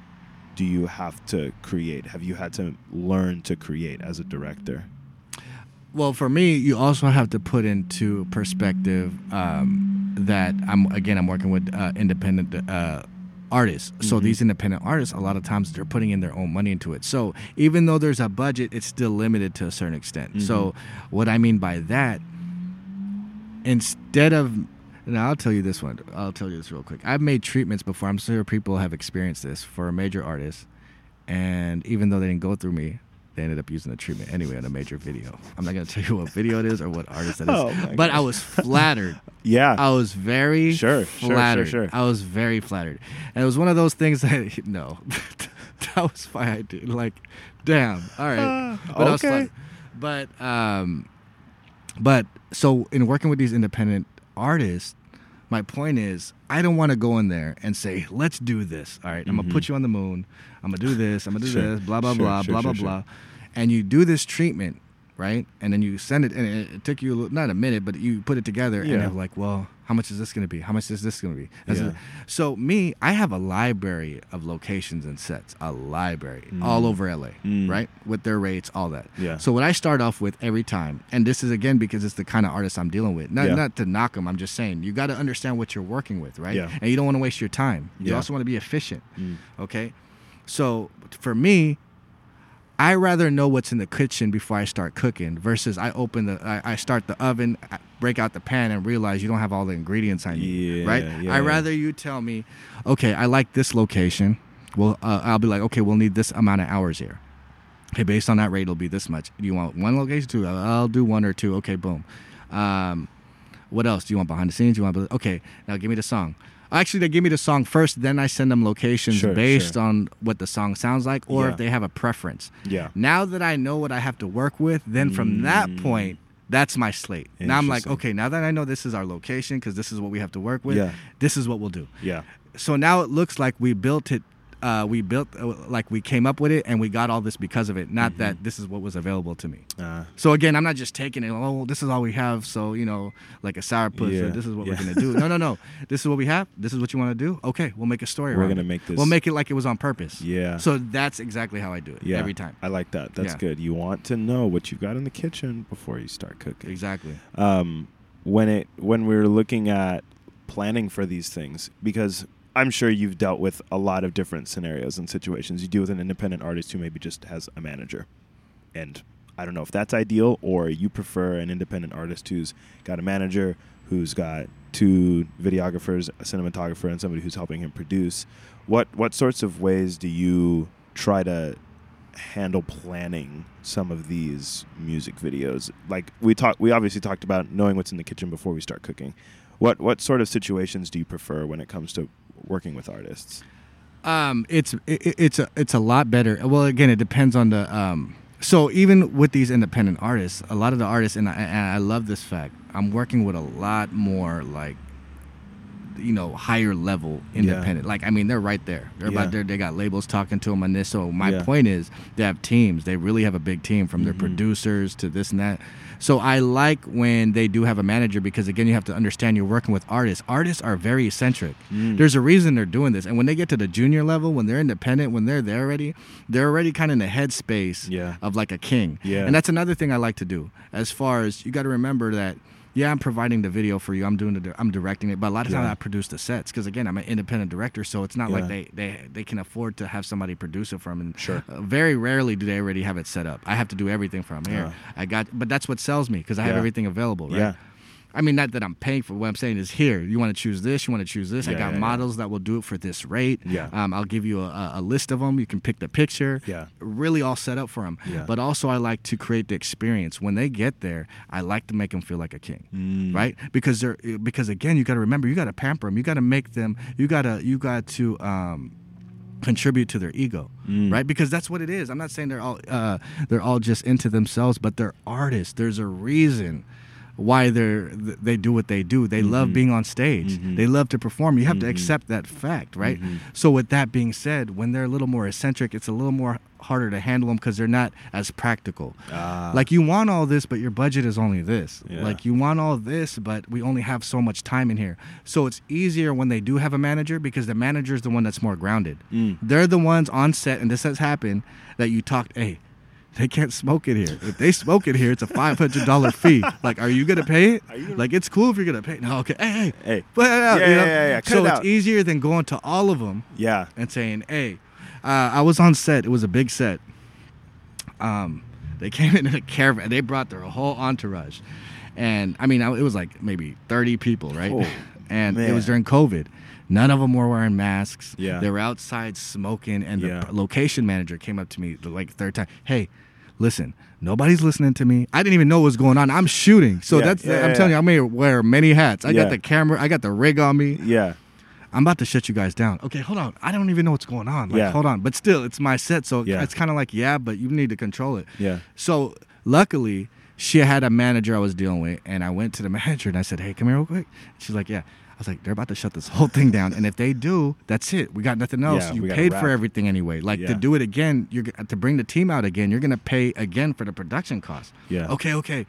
do you have to create? Have you had to learn to create as a director? Well, for me, you also have to put into perspective um, that I'm again I'm working with uh, independent uh, artists. So Mhm. these independent artists, a lot of times they're putting in their own money into it. So even though there's a budget, it's still limited to a certain extent. So what I mean by that, instead of and I'll tell you this one. I'll tell you this real quick. I've made treatments before. I'm sure people have experienced this for a major artist, and even though they didn't go through me, they ended up using the treatment anyway on a major video. I'm not gonna tell you what video it is or what artist it is, Oh, my but I was flattered. Yeah. I was very Sure, sure, sure, flattered. sure. I was very flattered, and it was one of those things that no, that was fine, dude. Like, damn, all right, Ah, but I was okay. flattered. But um, but so in working with these independent artists, my point is I don't want to go in there and say, let's do this. All right, I'm gonna put you on the moon. I'm gonna do this. I'm gonna do Sure, this. Blah blah sure, blah sure, blah blah blah. And you do this treatment, right? And then you send it, and it, it took you a little- not a minute, but you put it together, and Yeah. you're like, well, how much is this gonna be? How much is this gonna be? Yeah. So me, I have a library of locations and sets, a library Mm. all over LA, Mm. right? With their rates, all that. Yeah. So what I start off with every time, and this is again because it's the kind of artist I'm dealing with. Not Yeah. not to knock them. I'm just saying you got to understand what you're working with, right? Yeah. And you don't want to waste your time. You also want to be efficient. Mm. Okay. So for me, I rather know what's in the kitchen before I start cooking versus I open the I, I start the oven, I break out the pan and realize you don't have all the ingredients I need. Yeah, right? yeah, I rather you tell me, okay, I like this location. Well, uh, I'll be like, okay, we'll need this amount of hours here. Okay, based on that rate, it'll be this much. Do you want one location? Two? I'll do one or two. Okay, boom. Um, what else? Do you want behind the scenes? Do you want? Okay, now give me the song. Actually, they give me the song first, then I send them locations Sure, based sure. on what the song sounds like, or Yeah. if they have a preference. Yeah. Now that I know what I have to work with, then from that Mm. point, that's my slate. Now I'm like, okay, now that I know this is our location because this is what we have to work with, Yeah. this is what we'll do. Yeah. So now it looks like we built it. Uh, we built uh, like we came up with it, and we got all this because of it. Not Mm-hmm. that this is what was available to me. Uh, So again, I'm not just taking it. Oh, this is all we have. So you know, like a sourpuss. Yeah, Or this is what yeah. we're gonna do. No, no, no. This is what we have. This is what you want to do. Okay, we'll make a story. We're gonna it. make this- We'll make it like it was on purpose. yeah. So that's exactly how I do it yeah. every time. I like that. That's Yeah. good. You want to know what you've got in the kitchen before you start cooking. Exactly. um, when it when we're looking at planning for these things because I'm sure you've dealt with a lot of different scenarios and situations. You deal with an independent artist who maybe just has a manager, and I don't know if that's ideal or you prefer an independent artist who's got a manager, who's got two videographers, a cinematographer, and somebody who's helping him produce. What what sorts of ways do you try to handle planning some of these music videos like we talked we obviously talked about knowing what's in the kitchen before we start cooking what what sort of situations do you prefer when it comes to working with artists Um, it's it, it's a it's a lot better. Well, again, it depends on the um. So even with these independent artists, a lot of the artists, and I, and I love this fact, I'm working with a lot more like, you know, higher level independent. Like I mean, they're right there. They're Yeah. about there. They got labels talking to them on this. So my Yeah. point is, they have teams. They really have a big team from their Mhm. producers to this and that. So I like when they do have a manager because again, you have to understand you're working with artists. Artists are very eccentric. Mm. There's a reason they're doing this. And when they get to the junior level, when they're independent, when they're there already, they're already kind of in the headspace Yeah. of like a king. Yeah. And that's another thing I like to do. As far as you got to remember that, yeah, I'm providing the video for you. I'm doing the, I'm directing it, but a lot of times I produce the sets because again, I'm an independent director, so it's not Yeah. like they, they they can afford to have somebody produce it from. And Sure. uh, very rarely do they already have it set up. I have to do everything from here. Yeah. I got, but that's what sells me because I have everything available. Right? Yeah. I mean, not that I'm paying for. What I'm saying is, here, you want to choose this, you want to choose this. I got yeah, yeah. models that will do it for this rate. Yeah. Um, I'll give you a, a- a list of them. You can pick the picture. Yeah. Really all set up for them. Yeah. But also, I like to create the experience. When they get there, I like to make them feel like a king. Mm. Right? Because they're because again, you got to remember, you got to pamper them. You got to make them. You gotta you got to. Um, contribute to their ego Mm. right because that's what it is i'm not saying they're all uh, they're all just into themselves but they're artists there's a reason why they're they do what they do. They love Mhm. being on stage. Mhm. They love to perform. You have to Mhm. accept that fact, right? Mhm. So with that being said, when they're a little more eccentric, it's a little more harder to handle them because they're not as practical. Ah. Like you want all this, but your budget is only this. Yeah. Like you want all this, but we only have so much time in here. So it's easier when they do have a manager because the manager is the one that's more grounded. Mm. They're the ones on set, and this has happened that you talked. Hey, they can't smoke it here. If they smoke it here, it's a five hundred dollar fee. Like, are you gonna pay it? Gonna- Like, it's cool if you're gonna pay. it. No, okay. Hey, hey, Hey. put it out. Yeah, you know? yeah, yeah, yeah. Cut So it it's easier than going to all of them Yeah. and saying, "Hey, uh, I was on set. It was a big set. Um, they came in in a caravan. They brought their whole entourage, and I mean, it was like maybe thirty people, right? Oh, and it was during COVID. None of them were wearing masks. Yeah. they were outside smoking, and the Yeah. location manager came up to me the, like third time. Hey. Listen, nobody's listening to me. I didn't even know what was going on. I'm shooting, so Yeah, that's. yeah, I'm yeah, telling you, I may wear many hats. I got the camera. I got the rig on me. Yeah. I'm about to shut you guys down. Okay, hold on. I don't even know what's going on. Like, Yeah. hold on. But still, it's my set, so Yeah. it's kind of like, yeah, but you need to control it. Yeah. So luckily, she had a manager I was dealing with, and I went to the manager and I said, "Hey, come here real quick." She's like, "Yeah." I was like, "They're about to shut this whole thing down, and if they do, that's it. We got nothing else. Yeah, you paid for everything anyway. Like Yeah. to do it again, you're to bring the team out again. You're gonna pay again for the production cost. Yeah. Okay, okay."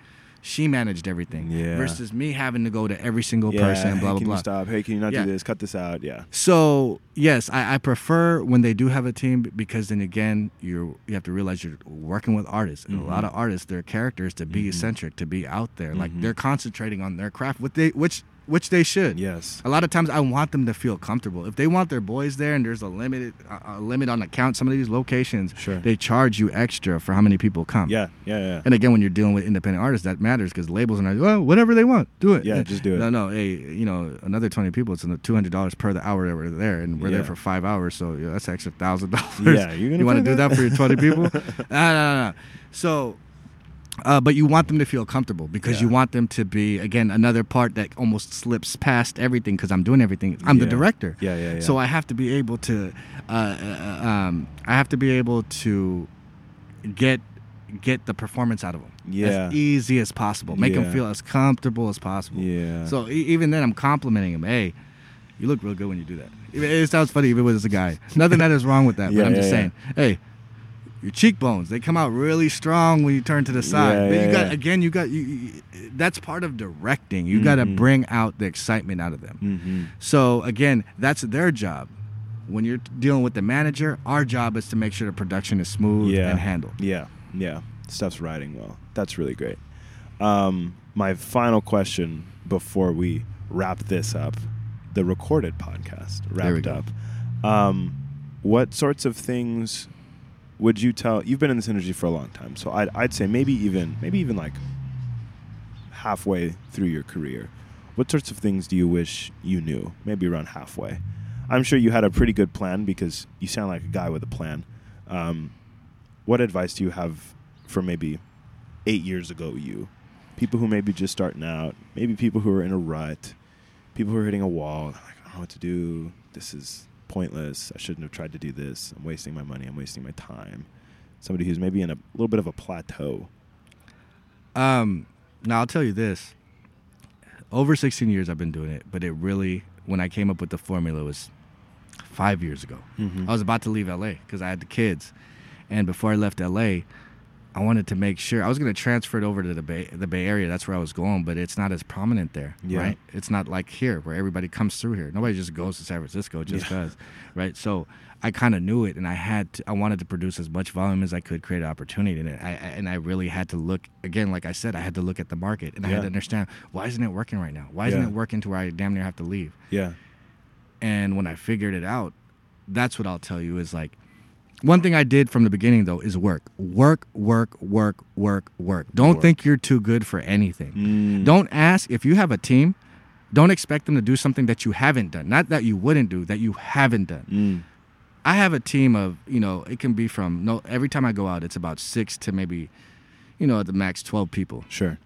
She managed everything Yeah. versus me having to go to every single Yeah. person. Hey, Blah blah can blah. you stop? Hey, can you not do this? Cut this out. Yeah. So yes, I, I prefer when they do have a team because then again you you have to realize you're working with artists and a lot of artists their characters to be eccentric to be out there like Mhm. they're concentrating on their craft what they which which they should Yes. a lot of times I want them to feel comfortable if they want their boys there and there's a limited a, a limit on the count some of these locations Sure. they charge you extra for how many people come Yeah. Yeah. Yeah. and again, when you're dealing with independent artists, that matters because labels are like, well, whatever they want, do it. Yeah, just do it. No, no, hey, you know, another twenty people, it's two hundred dollars per the hour that we're there, and we're Yeah. there for five hours, so that's extra thousand dollars. Yeah, you're gonna you want to do that? that for your twenty people? no, no, no, no. So. Uh, but you want them to feel comfortable because you want them to be again another part that almost slips past everything because I'm doing everything. I'm the director. Yeah, yeah, yeah. So I have to be able to, uh, uh, um, I have to be able to get get the performance out of them Yeah. as easy as possible. Make Yeah. them feel as comfortable as possible. Yeah. So e- even then, I'm complimenting him. Hey, you look real good when you do that. It, it sounds funny if it was a guy. Nothing that is wrong with that. Yeah, but I'm yeah, just yeah. saying, hey. Your cheekbones, they come out really strong when you turn to the side. Yeah, but you yeah, got yeah. again, you got you, you that's part of directing. You got to bring out the excitement out of them. Mm-hmm. So again, that's their job. When you're dealing with the manager, our job is to make sure the production is smooth and handled. Yeah. Yeah. Stuff's riding well. That's really great. Um, my final question before we wrap this up, the recorded podcast wrapped up. Um, what sorts of things would you tell? You've been in this industry for a long time, so I'd, I'd say maybe even maybe even like halfway through your career. What sorts of things do you wish you knew? Maybe around halfway. I'm sure you had a pretty good plan because you sound like a guy with a plan. Um, what advice do you have for maybe eight years ago you? People who may be just starting out, maybe people who are in a rut, people who are hitting a wall, like, I don't know what to do. This is pointless. I shouldn't have tried to do this. I'm wasting my money. I'm wasting my time. Somebody who's maybe in a little bit of a plateau. Um, now I'll tell you this. Over 16 years I've been doing it, but it really, when I came up with the formula, was five years ago. Mhm. I was about to leave LA because I had the kids, and before I left LA, I wanted to make sure I was going to transfer it over to the Bay, the Bay Area. That's where I was going, but it's not as prominent there, Yeah. right? It's not like here where everybody comes through here. Nobody just goes to San Francisco just Yeah. because, right? So I kind of knew it, and I had to, I wanted to produce as much volume as I could, create an opportunity in it. I, I- and I really had to look again, like I said, I had to look at the market, and I had to understand why isn't it working right now? Why isn't Yeah. it working to where I damn near have to leave? Yeah. And when I figured it out, that's what I'll tell you is like one thing I did from the beginning though is work. Work, work, work, work, work. Don't Work. think you're too good for anything. Mm. Don't ask if you have a team, don't expect them to do something that you haven't done. Not that you wouldn't do, that you haven't done. Mm. I have a team of, you know, it can be from no every time I go out it's about 6 to maybe you know, at the max 12 people. Sure.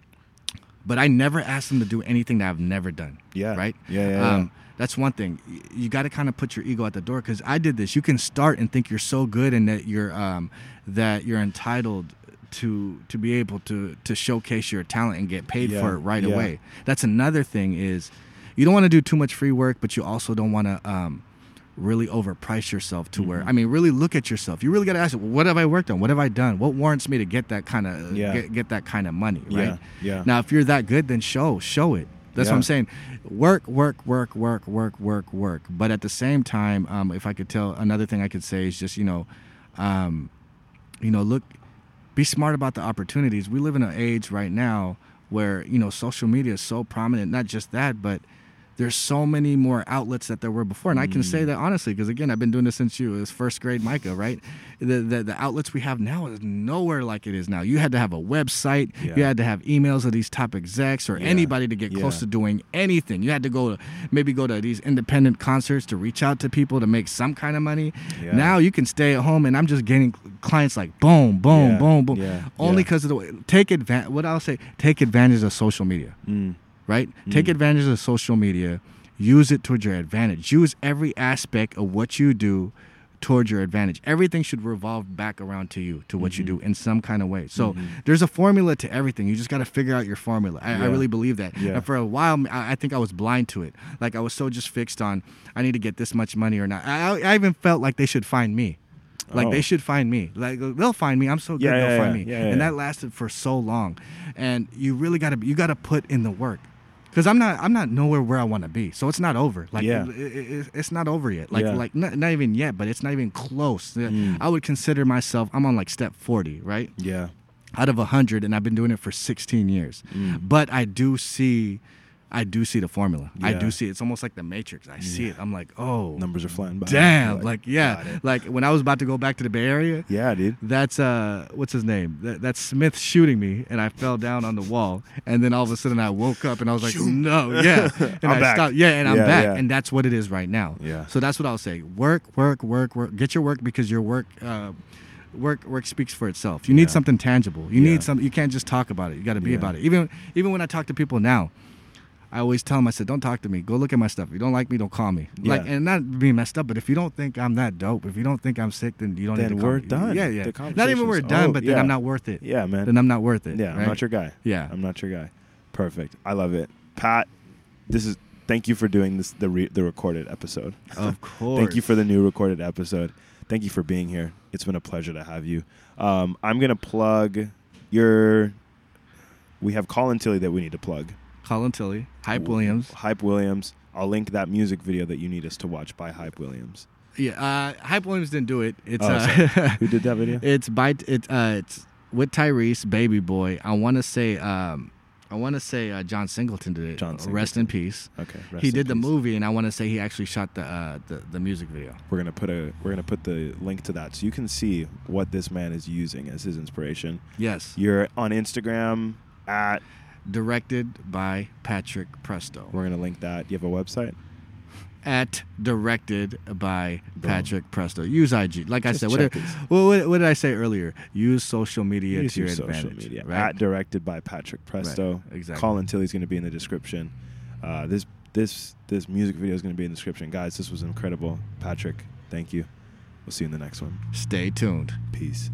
But I never ask them to do anything that I've never done. Yeah. Right? Yeah. Yeah. yeah. Um, that's one thing. You got to kind of put your ego at the door because I did this. You can start and think you're so good and that you're um, that you're entitled to to be able to to showcase your talent and get paid Yeah, for it right away. That's another thing is you don't want to do too much free work, but you also don't want to um, really overprice yourself to Mm-hmm. where I mean, really look at yourself. You really got to ask, what have I worked on? What have I done? What warrants me to get that kind of Yeah. get, get that kind of money, right? Yeah, yeah. Now, if you're that good, then show show it. That's Yeah. what I'm saying. Work, work, work, work, work, work, work. But at the same time, um, if I could tell another thing I could say is just you know, um, you know, look, be smart about the opportunities. We live in an age right now where you know social media is so prominent. Not just that, but there's so many more outlets that there were before, and I can Mm. say that honestly because again, I've been doing this since you was first grade, Micah. Right? The, the the outlets we have now is nowhere like it is now. You had to have a website. Yeah. You had to have emails of these top execs or Yeah. anybody to get close to doing anything. You had to go to maybe go to these independent concerts to reach out to people to make some kind of money. Yeah. Now you can stay at home, and I'm just getting clients like boom, boom, Yeah. boom, boom. Yeah. Only Yeah. because of the way. Take advantage. What I'll say, take advantage of social media Mm. Right? Take advantage of social media, use it towards your advantage. Use every aspect of what you do towards your advantage. Everything should revolve back around to you, to what you Mm-hmm. do in some kind of way. So there's a formula to everything. You just got to figure out your formula. I, I really believe that. Yeah. And for a while, I, I think I was blind to it. Like I was so just fixed on, I need to get this much money or not. I, I even felt like they should find me. Like Oh. they should find me. Like they'll find me. I'm so good. Yeah, they'll yeah, find yeah. me. Yeah, yeah, and that lasted for so long. And you really got to you got to put in the work. Cuz I'm not I'm not nowhere where I want to be. So it's not over. Like Yeah. it, it- it's not over yet. Like Yeah. like not, not even yet, but it's not even close. Mm. I would consider myself I'm on like step 40, right? Yeah. Out of 100 and I've been doing it for 16 years. Mm. But I do see I do see the formula. I do see it. It's almost like the matrix. I see it. I'm like, "Oh, Numbers are flying by. damn." You're Like, yeah. Like when I was about to go back to the Bay Area, Yeah, dude. that's uh what's his name that, that's smith shooting me and i fell down on the wall and then all of a sudden i woke up and i was like no yeah and I'm i back. stopped yeah and i'm Yeah, back yeah. and that's what it is right now Yeah. so that's what i'll say work work work work get your work because your work uh work work speaks for itself you need something tangible you Yeah. need something you can't just talk about it you got to be Yeah. about it even even when i talk to people now I always tell them, I said, don't talk to me. Go look at my stuff. If you don't like me, don't call me. Like, and not being messed up, but if you don't think I'm that dope, if you don't think I'm sick, then you don't Then need to call we're done. Yeah, yeah. Not even we're done, oh, but then yeah. I'm not worth it. Yeah, man. Then I'm not worth it. Yeah, I'm not your guy. Yeah. I'm not your guy. Perfect. I love it. Pat, this is thank you for doing this the re, the recorded episode. Of course. Thank you for the new recorded episode. Thank you for being here. It's been a pleasure to have you. Um, I'm gonna plug your. We have Colin Tilley that we need to plug. Colin Tilley, Hype Williams. Hype Williams. I'll link that music video that you need us to watch by Hype Williams. Yeah, uh, Hype Williams didn't do it. It's Oh, uh, Who did that video? it's by it, uh, it's with Tyrese, Baby Boy. I want to say um, I want to say uh, John Singleton did it. John Uh, Rest in peace. Okay. rest he did the peace. movie, and I want to say he actually shot the, uh, the the music video. We're gonna put a we're gonna put the link to that so you can see what this man is using as his inspiration. Yes, You're on Instagram at. Directed by Patrick Presto. We're gonna link that. You have a website. At directed by Boom. Patrick Presto. Use IG. Like I said, what did, what, did I say earlier? Use social media Use to your, your social advantage. media. Right? At directed by Patrick Presto. exactly. Colin Tilley's going to be in the description. Uh, this this this music video is going to be in the description, guys. This was incredible, Patrick. Thank you. We'll see you in the next one. Stay tuned. Peace.